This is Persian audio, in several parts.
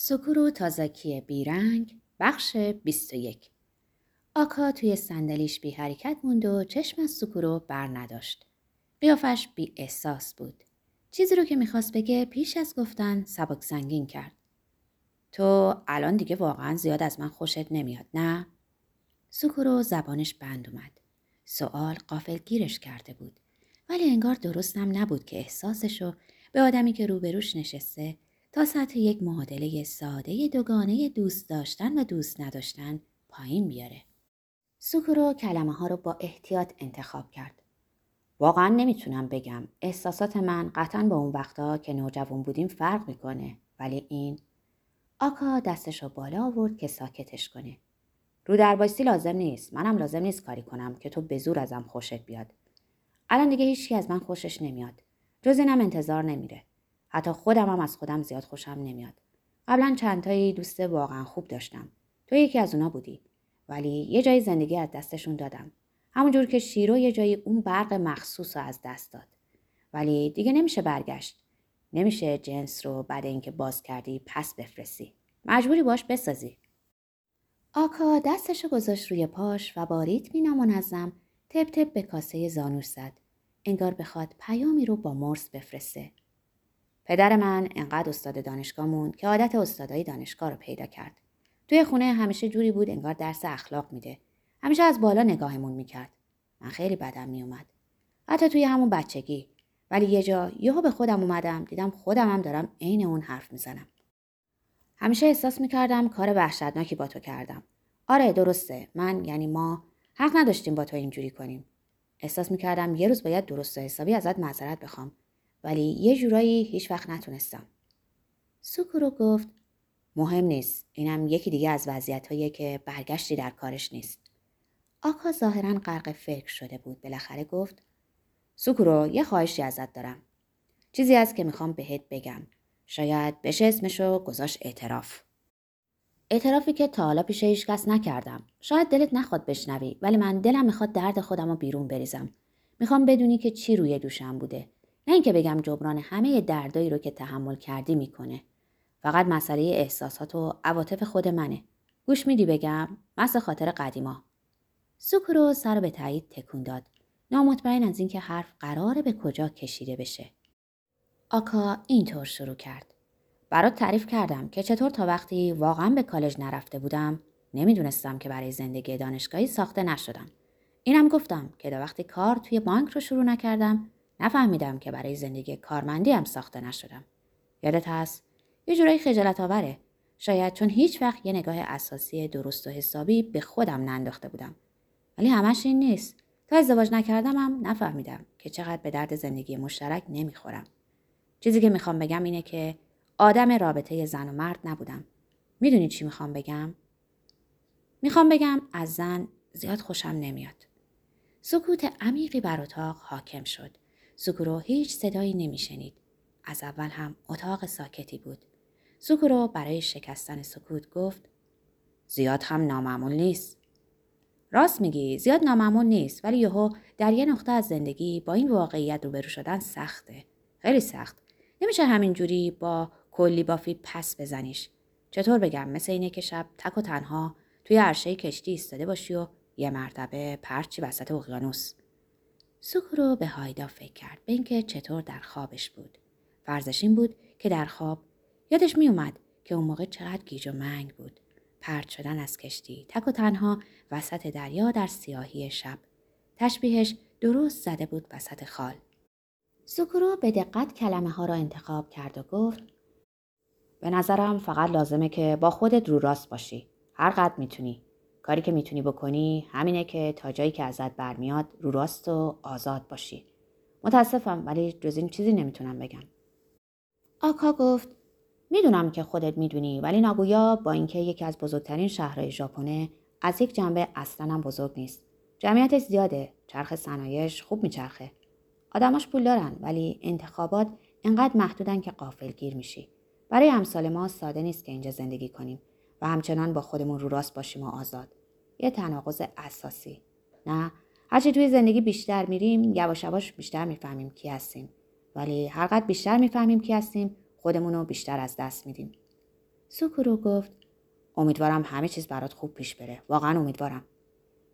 سکورو تازاکی بیرنگ بخش 21 آکا توی صندلیش بی حرکت موند و چشم از سکورو بر نداشت. قیافش بی احساس بود. چیزی رو که می‌خواست بگه پیش از گفتن سبک سنگین کرد. تو الان دیگه واقعا زیاد از من خوشت نمیاد نه؟ سکورو زبانش بند اومد. سوال قافل گیرش کرده بود. ولی انگار درستم نبود که احساسشو به آدمی که روبروش نشسته سطح یک معادله ساده دوگانه دوست داشتن و دوست نداشتن پایین بیاره. سوکورو کلمه ها رو با احتیاط انتخاب کرد. واقعا نمی‌تونم بگم احساسات من قطعا با اون وقتا که نوجوان بودیم فرق می‌کنه ولی این آکا دستش رو بالا آورد که ساکتش کنه. رو در بایستی لازم نیست. منم لازم نیست کاری کنم که تو به زور ازم خوشت بیاد. الان دیگه هیچکی از من خوشش نمیاد. جز اینم انتظار نمیره. حتی خودم هم از خودم زیاد خوشم نمیاد. قبلا چند تایی دوست واقعا خوب داشتم. تو یکی از اونا بودی. ولی یه جایی زندگی از دستشون دادم. همونجور که شیرو یه جایی اون برق مخصوص رو از دست داد. ولی دیگه نمیشه برگشت. نمیشه جنس رو بعد اینکه باز کردی پس بفرستی. مجبوری باش بسازی. آکا دستش گذاشت روی پاش و با ریتمی نامنظم تپ تپ به کاسه زانوش زد. انگار بخواد پیامی رو با مرس بفرسته. پدر من انقدر استاد دانشگاه موند که عادت استادای دانشگاه رو پیدا کرد. توی خونه همیشه جوری بود انگار درس اخلاق میده. همیشه از بالا نگاهمون می‌کرد. من خیلی بدم میومد. حتی توی همون بچگی. ولی یه جا یهو به خودم اومدم دیدم خودم هم دارم عین اون حرف می‌زنم. همیشه احساس می‌کردم کار وحشتناکی با تو کردم. آره درسته من یعنی ما حق نداشتیم با تو اینجوری کنیم. احساس می‌کردم یه روز باید درست و حسابی ازت معذرت بخوام ولی یه جورایی هیچ وقت نتونستم. سوکورو گفت مهم نیست. اینم یکی دیگه از وضعیت که برگشتی در کارش نیست. آکا ظاهرا غرق فکر شده بود. بالاخره گفت سوکورو یه خواهشی ازت دارم. چیزی هست که می‌خوام بهت بگم. شاید بشه اسمشو گذاشت اعتراف. اعترافی که تا حالا پیش هیچ کس نکردم. شاید دلت نخواد بشنوی ولی من دلم می‌خواد درد خودم رو بیرون بریزم. می‌خوام بدونی که چی روی دوشم بوده. نه اینکه بگم جبران همه دردایی رو که تحمل کردی می‌کنه. فقط مسئله احساسات و عواطف خود منه. گوش میدی بگم؟ مثل خاطر قدیما. سوکرو سر به تایید تکون داد. نامطمئن از اینکه حرف قراره به کجا کشیده بشه. آکا اینطور شروع کرد. برات تعریف کردم که چطور تا وقتی واقعا به کالج نرفته بودم نمی‌دونستم که برای زندگی دانشگاهی ساخته نشدم. اینم گفتم که تا وقتی کار توی بانک رو شروع نکردم نفهمیدم که برای زندگی کارمندی هم ساخته نشدم. یادت هست؟ یه جورایی خجالت آوره. شاید چون هیچ وقت یه نگاه اساسی درست و حسابی به خودم ننداخته بودم. ولی همش این نیست. تا ازدواج نکردم هم نفهمیدم که چقدر به درد زندگی مشترک نمی‌خورم. چیزی که می‌خوام بگم اینه که آدم رابطه زن و مرد نبودم. می‌دونی چی می‌خوام بگم؟ می‌خوام بگم از زن زیاد خوشم نمیاد. سکوت عمیقی بر اتاق حاکم شد. سکورو هیچ صدایی نمیشنید. از اول هم اتاق ساکتی بود. سکورو برای شکستن سکوت گفت زیاد هم نامعمول نیست. راست میگی زیاد نامعمول نیست ولی یهو در یه نقطه از زندگی با این واقعیت روبرو شدن سخته. خیلی سخت. نمیشه همینجوری با کلی بافی پس بزنیش. چطور بگم مثل اینه که شب تک و تنها توی عرشه کشتی ایستاده باشی و یه مرتبه پرچی وسط اقیانوس. سوکورو به هایدا فکر کرد به اینکه چطور در خوابش بود. فرضش این بود که در خواب یادش می اومد که اون موقع چقدر گیج و منگ بود. پرت شدن از کشتی تک و تنها وسط دریا در سیاهی شب. تشبیهش درست زده بود وسط خال. سوکورو به دقت کلمه ها را انتخاب کرد و گفت به نظرم فقط لازمه که با خودت رو راست باشی. هر قد می‌تونی. کاری که می‌تونی بکنی همینه که تا جایی که ازت برمیاد رو راست و آزاد باشی. متاسفم ولی جز این چیزی نمی‌تونم بگم. آکا گفت می‌دونم که خودت می‌دونی ولی ناگویا با اینکه یکی از بزرگترین شهرهای ژاپنه از یک جنبه اصلا هم بزرگ نیست. جمعیتش زیاده. چرخ صنایعش خوب میچرخه. آدماش پول دارن ولی انتخابات انقدر محدودن که قافل گیر میشی. برای امثال ما ساده نیست که اینجا زندگی کنیم و همچنان با خودمون رو راست باشیم و آزاد. یه تناقض اساسی. نه هرچی توی زندگی بیشتر میریم یواش یواش بیشتر می‌فهمیم کی هستیم ولی هرقدر بیشتر می‌فهمیم کی هستیم خودمون رو بیشتر از دست میدیم سوکورو گفت امیدوارم همه چیز برات خوب پیش بره. واقعا امیدوارم.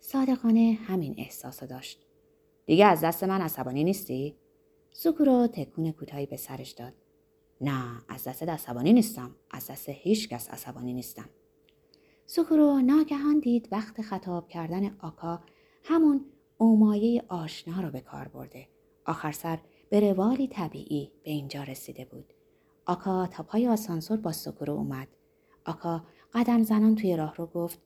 صادقانه همین احساسو داشت. دیگه از دست من عصبانی نیستی؟ سوکورو تکون کوتاهی به سرش داد. نه از دست عصبانی نیستم. از دست هیچ کس عصبانی نیستم. سوکورو ناگهان دید وقت خطاب کردن آکا همون اومایه آشنا رو به کار برده. آخر سر به روالی طبیعی به اینجا رسیده بود. آکا تا پای آسانسور با سکورو اومد. آکا قدم زنان توی راه رو گفت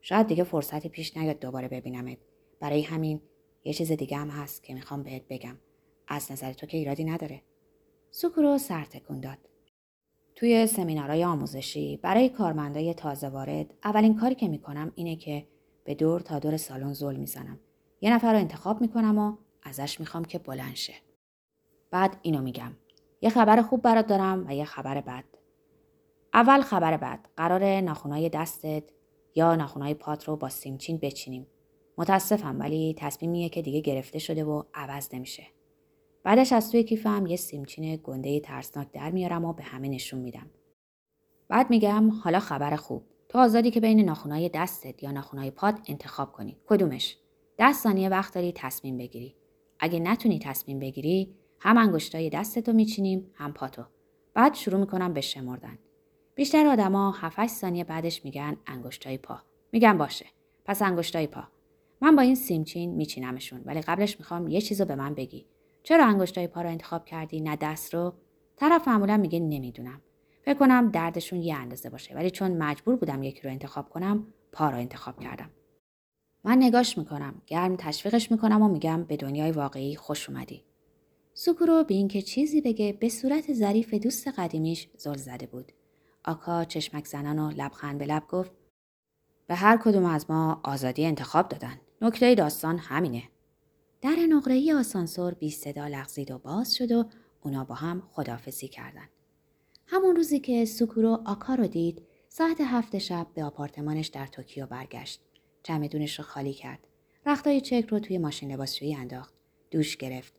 شاید دیگه فرصتی پیش نیاد دوباره ببینمت. برای همین یه چیز دیگه هم هست که می‌خوام بهت بگم. از نظر تو که ایرادی نداره. سکورو سر تکون داد. توی سمینارهای آموزشی برای کارمندای تازه وارد اولین کاری که می‌کنم اینه که به دور تا دور سالن زل می‌زنم. یه نفر رو انتخاب می‌کنم و ازش می‌خوام که بلند شه. بعد اینو میگم. یه خبر خوب برات دارم و یه خبر بد. اول خبر بد. قرار ناخونای دستت یا ناخونای پات رو با سیمچین بچینیم. متاسفم ولی تصمیمیه که دیگه گرفته شده و عوض نمیشه. بعدش از توی کیفم یه سیمچین گنده ترسناک در میارم و به همه نشون میدم. بعد میگم حالا خبر خوب. تو آزادی که بین ناخونای دستت یا ناخونای پات انتخاب کنی. کدومش؟ ده ثانیه وقت داری تصمیم بگیری. اگه نتونی تصمیم بگیری هم انگشتای دستتو میچینیم هم پاتو. بعد شروع می‌کنم به شمردن. بیشتر آدما 7 ثانیه بعدش میگن انگشتای پا. میگم باشه. پس انگشتای پا. من با این سیمچین میچینمشون ولی قبلش می‌خوام یه چیزو به من بگی. چرا انگشتای پا رو انتخاب کردی نه دست رو؟ طرف معمولا میگه نمی‌دونم. فکر کنم دردشون یه اندازه باشه ولی چون مجبور بودم یکی رو انتخاب کنم پا رو انتخاب کردم. من نگاش می‌کنم گرم تشویقش می‌کنم و میگم به دنیای واقعی خوش اومدی سوکورو به اینکه چیزی بگه به صورت ظریف دوست قدیمیش زل زده بود آکا چشمک زنان و لبخند به لب گفت به هر کدوم از ما آزادی انتخاب دادن نکته داستان همینه در نقره آسانسور بی صدا لغزید و باز شد و اونا با هم خدافزی کردن همون روزی که سوکورو آکا رو دید ساعت هفت شب به آپارتمانش در توکیو برگشت چمدونش رو خالی کرد. رختای چک رو توی ماشین لباسشویی انداخت. دوش گرفت.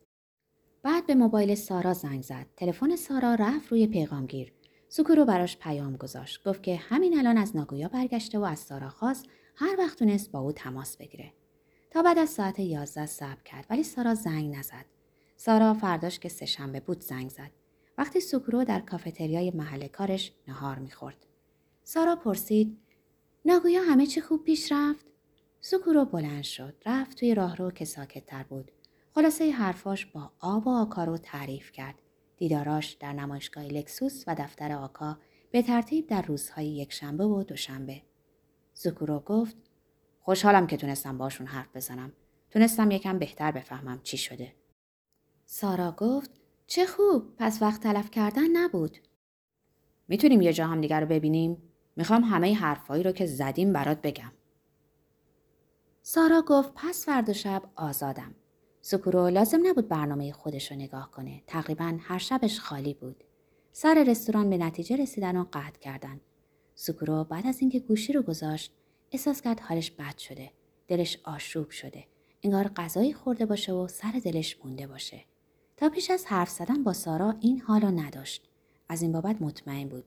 بعد به موبایل سارا زنگ زد. تلفن سارا رفت روی پیغامگیر. سوکورو براش پیام گذاشت. گفت که همین الان از ناگویا برگشته و از سارا خواست هر وقت تونست با او تماس بگیره. تا بعد از ساعت 11 صبر کرد ولی سارا زنگ نزد. سارا فرداش که سهشنبه بود زنگ زد. وقتی سوکورو در کافتریای محل کارش نهار می‌خورد. سارا پرسید ناگویا همه چی خوب پیش رفت؟ سکورو بلند شد. رفت توی راهرو که ساکت تر بود. خلاصه حرفاش با آب و آکا رو تعریف کرد. دیداراش در نمایشگاه لکسوس و دفتر آکا به ترتیب در روزهای یکشنبه و دوشنبه. سکورو گفت خوشحالم که تونستم باشون حرف بزنم. تونستم یکم بهتر بفهمم چی شده. سارا گفت چه خوب پس وقت تلف کردن نبود. می‌تونیم یه جا هم دیگر رو ببینیم؟ می‌خوام همه حرفایی رو که زدیم برات بگم. سارا گفت پس فردا شب آزادم. سکورو لازم نبود برنامه خودش رو نگاه کنه. تقریبا هر شبش خالی بود. سر رستوران به نتیجه رسیدن و قطع کردن. سکورو بعد از اینکه گوشی رو گذاشت احساس کرد حالش بد شده. دلش آشوب شده. انگار غذایی خورده باشه و سر دلش مونده باشه. تا پیش از حرف زدن با سارا این حالو نداشت. از این بابت مطمئن بود.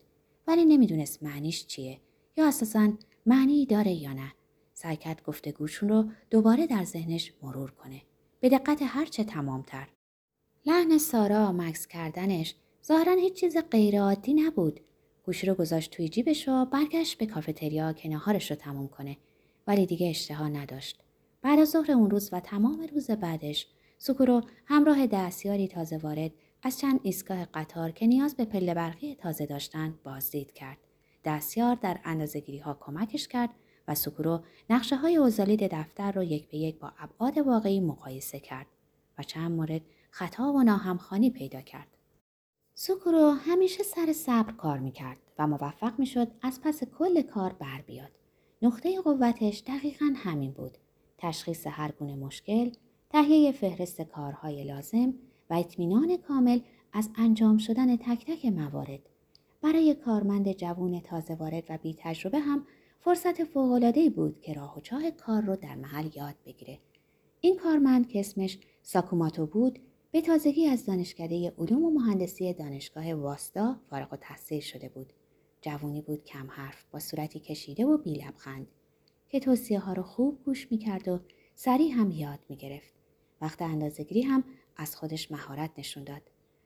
ولی نمی‌دونست معنیش چیه یا اساسا معنی داره یا نه. سعی کرد گفتگوشون رو دوباره در ذهنش مرور کنه. به دقت هرچه تمامتر. لحن سارا مکس کردنش ظاهرا هیچ چیز غیرعادی نبود. گوشی رو گذاشت توی جیبش و برگشت به کافتریا که نهارش رو تموم کنه ولی دیگه اشتها نداشت. بعد از ظهر اون روز و تمام روز بعدش سکورو همراه دستیاری تازه وارد از چند ایستگاه قطار که نیاز به پله برقی تازه داشتن بازدید کرد. دستیار در اندازهگیری ها کمکش کرد و سکورو نقشه های اوزالید دفتر را یک به یک با ابعاد واقعی مقایسه کرد و چند مورد خطا و ناهمخانی پیدا کرد. سکورو همیشه سر صبر کار می‌کرد و موفق می‌شد از پس کل کار بر بیاد. نقطه قوتش دقیقا همین بود. تشخیص هر گونه مشکل، تهیه فهرست کارهای لازم و اطمینان کامل از انجام شدن تک تک موارد. برای کارمند جوون تازه وارد و بی تجربه هم فرصت فوق‌العاده‌ای بود که راه و چاه کار رو در محل یاد بگیره. این کارمند که اسمش ساکوماتو بود به تازگی از دانشکده علوم و مهندسی دانشگاه واستا فارغ و تحصیل شده بود. جوونی بود کم حرف با صورتی کشیده و بی لبخند که توصیه ها رو خوب گوش می‌کرد و سریع هم یاد می‌گرفت. وقت اندازگیری هم از خودش مهارت نشون داد.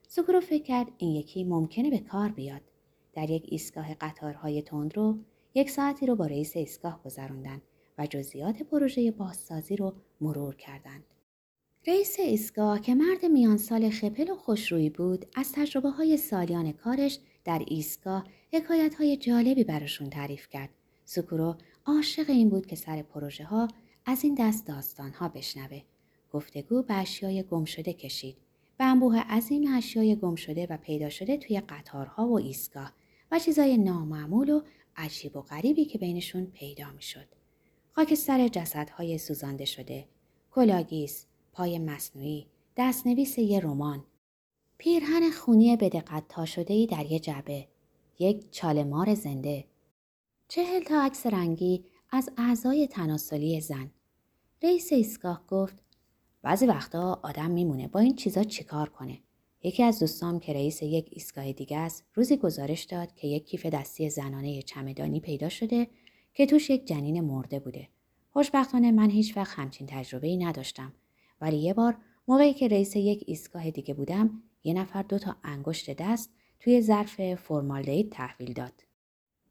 سکورو فکر کرد این یکی ممکنه به کار بیاد. در یک ایستگاه قطارهای تند رو یک ساعتی رو با رئیس ایستگاه گذروندن و جزئیات پروژه بازسازی رو مرور کردند. رئیس ایستگاه که مرد میان سال خپل و خوشرویی بود از تجربه های سالیان کارش در ایستگاه حکایت های جالبی براشون تعریف کرد. سکورو عاشق این بود که سر پروژه ها از این دست داستان ها بشنوه. گفتگو به اشیای گم شده کشید. به انبوه عظیم اشیای گم شده و پیدا شده توی قطارها و ایستگاه و چیزای نامعمول و عجیب و غریبی که بینشون پیدا می شد. خاکستر جسدهای سوزانده شده، کلاه‌گیس، پای مصنوعی، دستنویس یه رمان، پیرهن خونی به دقت تا شده ای در یه جعبه، یک چالمار زنده، چهل تا عکس رنگی از اعضای تناسلی زن. رئیس ایستگاه گفت بعضی وقتا آدم میمونه با این چیزا چیکار کنه. یکی از دوستام که رئیس یک ایستگاه دیگه است روزی گزارش داد که یک کیف دستی زنانه چمدانی پیدا شده که توش یک جنین مرده بوده. خوشبختانه من هیچ وقت همچین تجربه ای نداشتم ولی یه بار موقعی که رئیس یک ایستگاه دیگه بودم یه نفر دو تا انگشت دست توی ظرف فرمالدهید تحویل داد.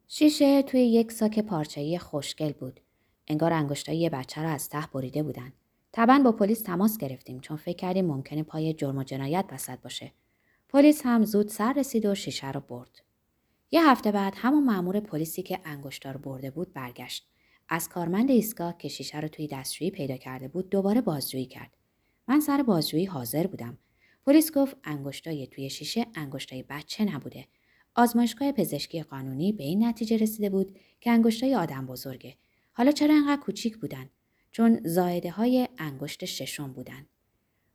شیشه توی یک ساک پارچه‌ای خوشگل بود. انگار انگشتای یه بچه را از ته بریده بودن. طبعا با پلیس تماس گرفتیم چون فکر کردیم ممکنه پای جرم و جنایت وسط باشه. پلیس هم زود سر رسید و شیشه رو برد. یه هفته بعد همون مأمور پلیسی که انگشتار برده بود برگشت. از کارمند ایستگاه که شیشه رو توی دستشویی پیدا کرده بود دوباره بازجویی کرد. من سر بازجویی حاضر بودم. پلیس گفت انگشتای توی شیشه انگشتای بچه نبوده. آزمایشگاه پزشکی قانونی به این نتیجه رسیده بود که انگشتای آدم بزرگه. حالا چرا انقدر کوچیک بودن؟ چون زایده های انگشت ششم بودن.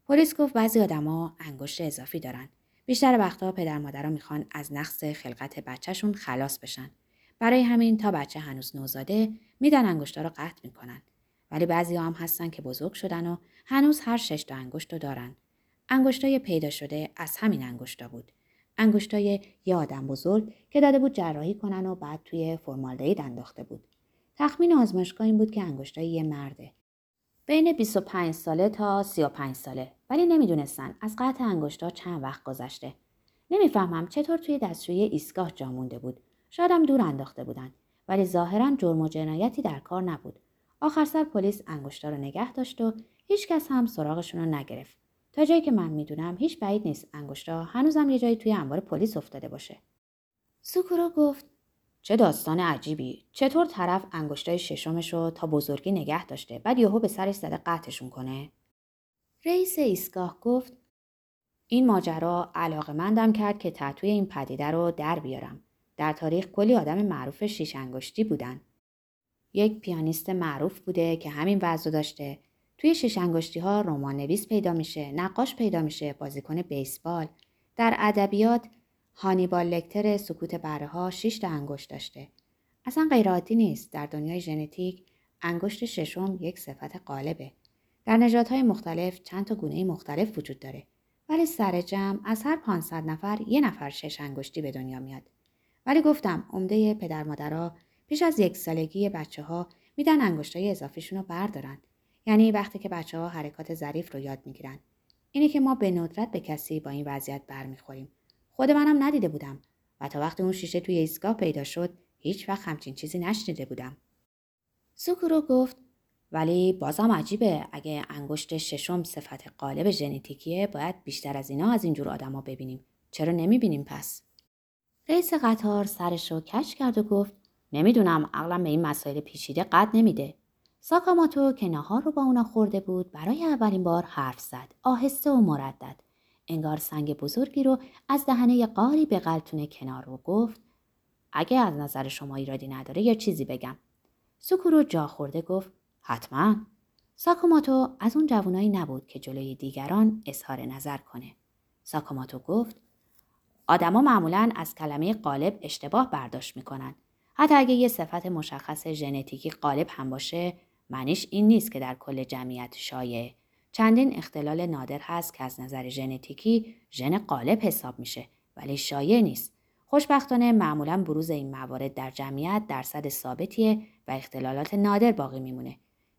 پلیس گفت بعضی آدما انگشت اضافی دارن. بیشتر وقتها پدر مادرها می‌خوان از نقص خلقت بچهشون خلاص بشن. برای همین تا بچه هنوز نوزاده میدن انگشتا رو قطع می‌کنن. ولی بعضی هم هستن که بزرگ شدن و هنوز هر شش تا انگشت رو دارن. انگشتای پیدا شده از همین انگشتا بود. انگشتای یه آدم بزرگ که داده بود جراحی کنن و بعد توی فرمالدهید انداخته بود. تخمین آزمایشگاه این بود که انگشتای یه مرده. بین 25 ساله تا 35 ساله ولی نمی‌دونستن از قطع انگشتا چند وقت گذشته. نمی‌فهمم چطور توی دستشوی ایستگاه جا مونده بود. شایدم دور انداخته بودن ولی ظاهرا جرم و جنایتی در کار نبود. آخر سر پلیس انگشتا رو نگه داشت و هیچکس هم سراغشون رو نگرفت. تا جایی که من می‌دونم هیچ بعید نیست انگشتا هنوزم یه جایی توی انبار پلیس افتاده باشه. سوکورو گفت چه داستان عجیبی چطور طرف انگشتای ششمش رو تا بزرگی نگه داشته بعد یهو به سرش زده قطعشون کنه رئیس ایستگاه گفت این ماجرا علاقه مندم کرد که تطوی این پدیده رو در بیارم در تاریخ کلی آدم معروف شیش انگشتی بودن یک پیانیست معروف بوده که همین وضع داشته توی شش انگشتی ها رمان نویس پیدا میشه نقاش پیدا میشه بازیکن بیسبال در ادبیات هانیبال لکتر سکوت بره ها 6 تا انگشت داشته. اصلا غیر عادی نیست در دنیای ژنتیک انگشت ششم یک صفت قالبه. در نژادهای مختلف چند تا گونه مختلف وجود داره. ولی سر جمع از هر 500 نفر یه نفر شش انگشتی به دنیا میاد. ولی گفتم عمده پدر مادرها پیش از یک سالگی بچه ها میدن انگشتای اضافیشون رو بردارن. یعنی وقتی که بچه ها حرکات ظریف رو یاد می‌گیرن. اینه که ما به ندرت به کسی با این وضعیت برمیخوریم. خود منم ندیده بودم و تا وقتی اون شیشه توی ایستگاه پیدا شد هیچ وقت همچین چیزی نشنیده بودم. سوکورو گفت ولی بازم عجیبه اگه انگشت ششم صفت قالب ژنتیکیه باید بیشتر از اینا از اینجور آدما ببینیم. چرا نمی‌بینیم پس؟ رئیس قطار سرش رو کش کرد و گفت نمی‌دونم عقلم به این مسائل پیچیده قد نمیده. ساکاماتو که نهار رو با اونا خورده بود برای اولین بار حرف زد. آهسته و مردد. انگار سنگ بزرگی رو از دهنه قاری به قلتون کنار رو گفت اگه از نظر شما ایرادی نداره یا چیزی بگم. سکورو جا خورده گفت حتما. ساکوماتو از اون جوانایی نبود که جلوی دیگران اظهار نظر کنه. ساکوماتو گفت آدما معمولا از کلمه قالب اشتباه برداشت می‌کنن. حتی اگه یه صفت مشخص ژنتیکی قالب هم باشه معنیش این نیست که در کل جمعیت شایعه چندین اختلال نادر هست که از نظر ژنتیکی ژن غالب حساب میشه ولی شایع نیست خوشبختانه معمولا بروز این موارد در جمعیت درصد ثابتیه و اختلالات نادر باقی میمونه.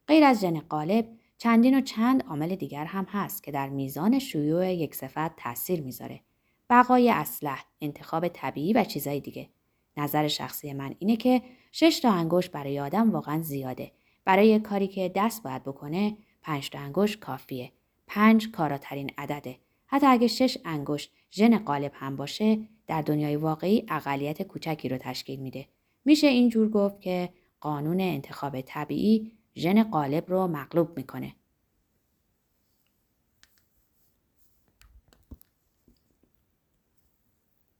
غیر از ژن قالب چندین و چند عامل دیگر هم هست که در میزان شیوع یک صفت تاثیر می‌ذاره. بقای اسلح، انتخاب طبیعی و چیزای دیگه. نظر شخصی من اینه که شش تا انگشت برای آدم واقعا زیاده. برای کاری که دست باید بکنه پنج تا انگشت کافیه. پنج کاراترین عدده. حتی اگه شش انگشت ژن قالب هم باشه در دنیای واقعی اقلیت کوچکی رو تشکیل میده. میشه اینجور گفت که قانون انتخاب طبیعی ژن قالب رو مغلوب می‌کنه.